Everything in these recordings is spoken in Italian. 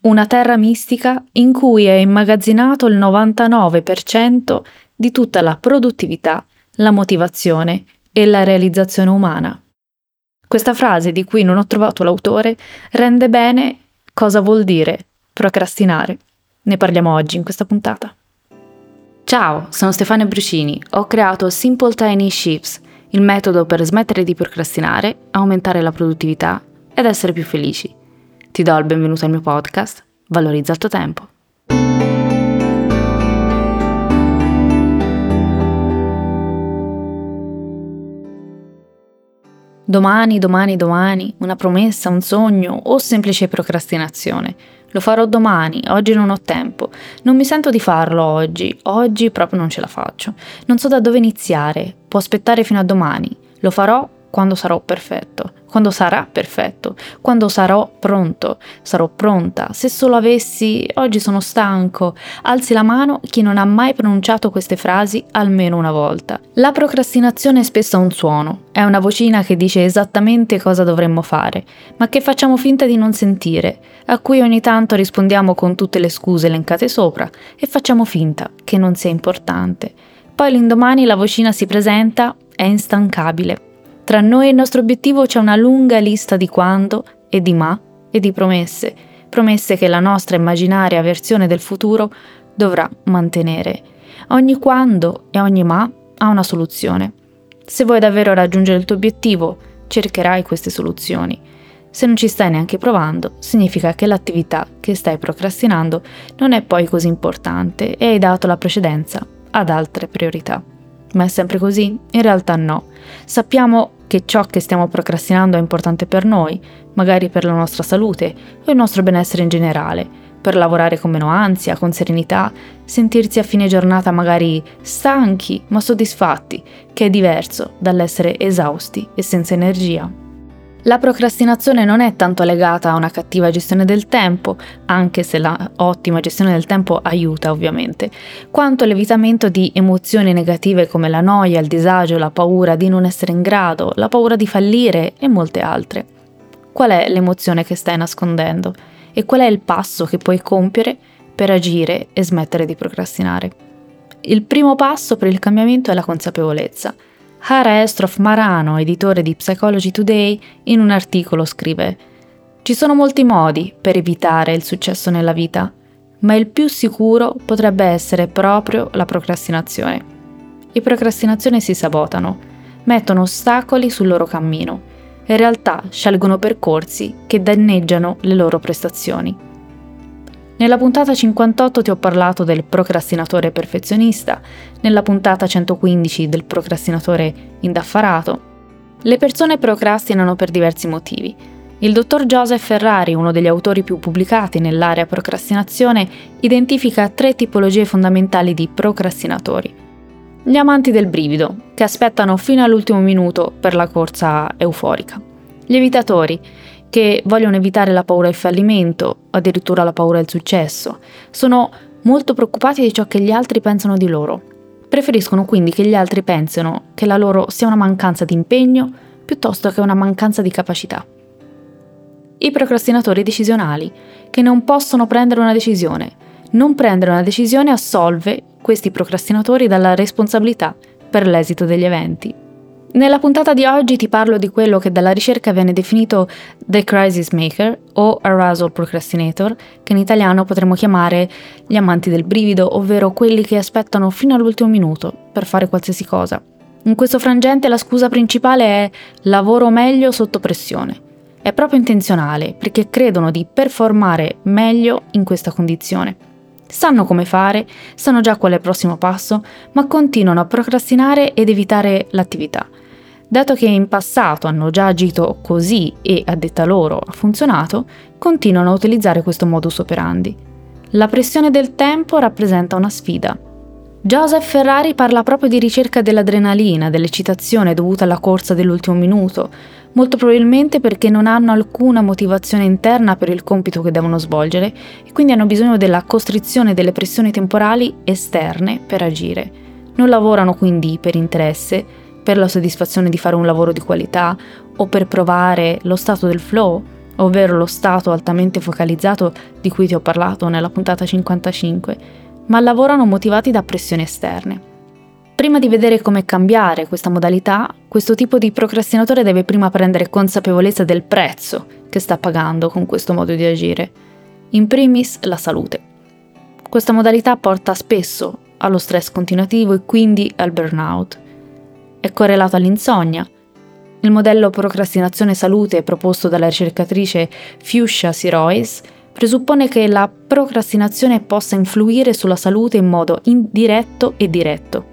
una terra mistica in cui è immagazzinato il 99% di tutta la produttività, la motivazione e la realizzazione umana. Questa frase, di cui non ho trovato l'autore, rende bene cosa vuol dire procrastinare. Ne parliamo oggi in questa puntata. Ciao, sono Stefania Brucini. Ho creato Simple Tiny Shifts, il metodo per smettere di procrastinare, aumentare la produttività ed essere più felici. Ti do il benvenuto al mio podcast, Valorizza il tuo tempo. Domani, domani, domani, una promessa, un sogno o semplice procrastinazione. Lo farò domani, oggi non ho tempo. Non mi sento di farlo oggi, oggi proprio non ce la faccio. Non so da dove iniziare, può aspettare fino a domani. Lo farò quando sarò perfetto, quando sarà perfetto, quando sarò pronto, sarò pronta. Se solo avessi, oggi sono stanco, alzi la mano chi non ha mai pronunciato queste frasi almeno una volta. La procrastinazione è spesso un suono, è una vocina che dice esattamente cosa dovremmo fare, ma che facciamo finta di non sentire, a cui ogni tanto rispondiamo con tutte le scuse elencate sopra e facciamo finta che non sia importante. Poi l'indomani la vocina si presenta, è instancabile tra noi e il nostro obiettivo c'è una lunga lista di quando e di ma e di promesse, promesse che la nostra immaginaria versione del futuro dovrà mantenere. Ogni quando e ogni ma ha una soluzione. Se vuoi davvero raggiungere il tuo obiettivo, cercherai queste soluzioni. Se non ci stai neanche provando, significa che l'attività che stai procrastinando non è poi così importante e hai dato la precedenza ad altre priorità. Ma è sempre così? In realtà no. Sappiamo che ciò che stiamo procrastinando è importante per noi, magari per la nostra salute o il nostro benessere in generale, per lavorare con meno ansia, con serenità, sentirsi a fine giornata magari stanchi ma soddisfatti, che è diverso dall'essere esausti e senza energia. La procrastinazione non è tanto legata a una cattiva gestione del tempo, anche se la ottima gestione del tempo aiuta ovviamente, quanto l'evitamento di emozioni negative come la noia, il disagio, la paura di non essere in grado, la paura di fallire e molte altre. Qual è l'emozione che stai nascondendo e qual è il passo che puoi compiere per agire e smettere di procrastinare? Il primo passo per il cambiamento è la consapevolezza. Hara Estroff Marano, editore di Psychology Today, in un articolo scrive Ci sono molti modi per evitare il successo nella vita, ma il più sicuro potrebbe essere proprio la procrastinazione. I procrastinazioni si sabotano, mettono ostacoli sul loro cammino, in realtà scelgono percorsi che danneggiano le loro prestazioni. Nella puntata 58 ti ho parlato del procrastinatore perfezionista, nella puntata 115 del procrastinatore indaffarato. Le persone procrastinano per diversi motivi. Il dottor Joseph Ferrari, uno degli autori più pubblicati nell'area procrastinazione, identifica tre tipologie fondamentali di procrastinatori. Gli amanti del brivido, che aspettano fino all'ultimo minuto per la corsa euforica. Gli evitatori, che vogliono evitare la paura del fallimento, addirittura la paura del successo. Sono molto preoccupati di ciò che gli altri pensano di loro. Preferiscono quindi che gli altri pensino che la loro sia una mancanza di impegno piuttosto che una mancanza di capacità. I procrastinatori decisionali, che non possono prendere una decisione. Non prendere una decisione assolve questi procrastinatori dalla responsabilità per l'esito degli eventi nella puntata di oggi ti parlo di quello che dalla ricerca viene definito The Crisis Maker o Arousal Procrastinator, che in italiano potremmo chiamare gli amanti del brivido, ovvero quelli che aspettano fino all'ultimo minuto per fare qualsiasi cosa. In questo frangente la scusa principale è lavoro meglio sotto pressione. È proprio intenzionale perché credono di performare meglio in questa condizione. Sanno come fare, sanno già qual è il prossimo passo, ma continuano a procrastinare ed evitare l'attività. Dato che in passato hanno già agito così e a detta loro ha funzionato, continuano a utilizzare questo modus operandi. La pressione del tempo rappresenta una sfida. Joseph Ferrari parla proprio di ricerca dell'adrenalina, dell'eccitazione dovuta alla corsa dell'ultimo minuto, molto probabilmente perché non hanno alcuna motivazione interna per il compito che devono svolgere e quindi hanno bisogno della costrizione delle pressioni temporali esterne per agire. Non lavorano quindi per interesse, per la soddisfazione di fare un lavoro di qualità o per provare lo stato del flow, ovvero lo stato altamente focalizzato di cui ti ho parlato nella puntata 55 ma lavorano motivati da pressioni esterne. Prima di vedere come cambiare questa modalità, questo tipo di procrastinatore deve prima prendere consapevolezza del prezzo che sta pagando con questo modo di agire. In primis la salute. Questa modalità porta spesso allo stress continuativo e quindi al burnout. È correlato all'insonnia. Il modello procrastinazione salute proposto dalla ricercatrice Fuchsia Sirois presuppone che la procrastinazione possa influire sulla salute in modo indiretto e diretto.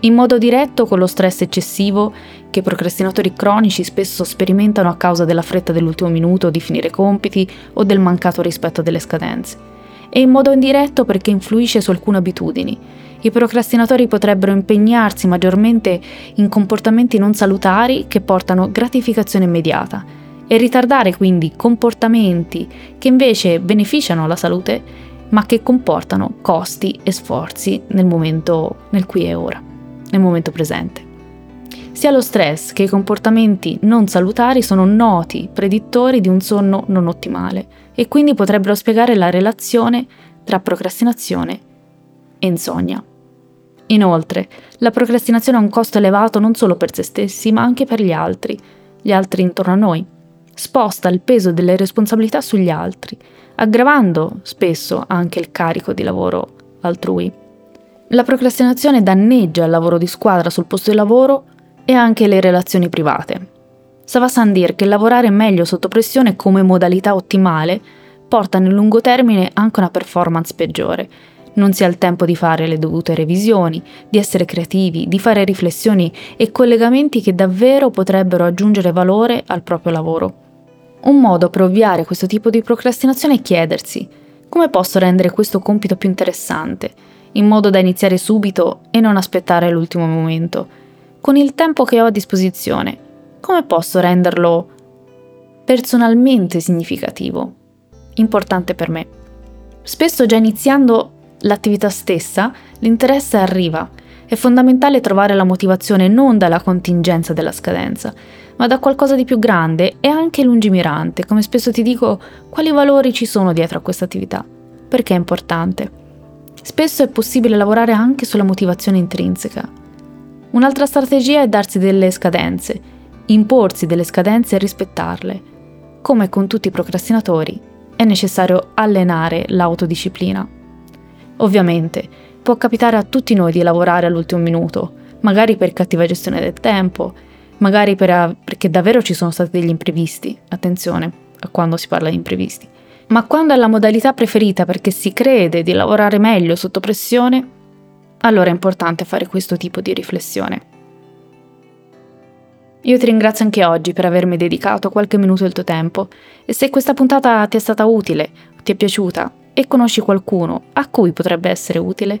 In modo diretto con lo stress eccessivo che procrastinatori cronici spesso sperimentano a causa della fretta dell'ultimo minuto di finire compiti o del mancato rispetto delle scadenze. E in modo indiretto perché influisce su alcune abitudini. I procrastinatori potrebbero impegnarsi maggiormente in comportamenti non salutari che portano gratificazione immediata e ritardare quindi comportamenti che invece beneficiano la salute ma che comportano costi e sforzi nel momento nel qui e ora, nel momento presente. Sia lo stress che i comportamenti non salutari sono noti predittori di un sonno non ottimale e quindi potrebbero spiegare la relazione tra procrastinazione e insonnia. Inoltre, la procrastinazione ha un costo elevato non solo per se stessi, ma anche per gli altri, gli altri intorno a noi sposta il peso delle responsabilità sugli altri, aggravando spesso anche il carico di lavoro altrui. La procrastinazione danneggia il lavoro di squadra sul posto di lavoro e anche le relazioni private. Savassan dir che lavorare meglio sotto pressione come modalità ottimale porta nel lungo termine anche una performance peggiore. Non si ha il tempo di fare le dovute revisioni, di essere creativi, di fare riflessioni e collegamenti che davvero potrebbero aggiungere valore al proprio lavoro. Un modo per ovviare questo tipo di procrastinazione è chiedersi come posso rendere questo compito più interessante, in modo da iniziare subito e non aspettare l'ultimo momento. Con il tempo che ho a disposizione, come posso renderlo personalmente significativo, importante per me. Spesso già iniziando l'attività stessa, l'interesse arriva. È fondamentale trovare la motivazione non dalla contingenza della scadenza, ma da qualcosa di più grande e anche lungimirante. Come spesso ti dico, quali valori ci sono dietro a questa attività? Perché è importante? Spesso è possibile lavorare anche sulla motivazione intrinseca. Un'altra strategia è darsi delle scadenze, imporsi delle scadenze e rispettarle. Come con tutti i procrastinatori, è necessario allenare l'autodisciplina. Ovviamente, può capitare a tutti noi di lavorare all'ultimo minuto, magari per cattiva gestione del tempo, magari per, perché davvero ci sono stati degli imprevisti, attenzione a quando si parla di imprevisti, ma quando è la modalità preferita perché si crede di lavorare meglio sotto pressione, allora è importante fare questo tipo di riflessione. Io ti ringrazio anche oggi per avermi dedicato qualche minuto del tuo tempo e se questa puntata ti è stata utile, ti è piaciuta e conosci qualcuno a cui potrebbe essere utile,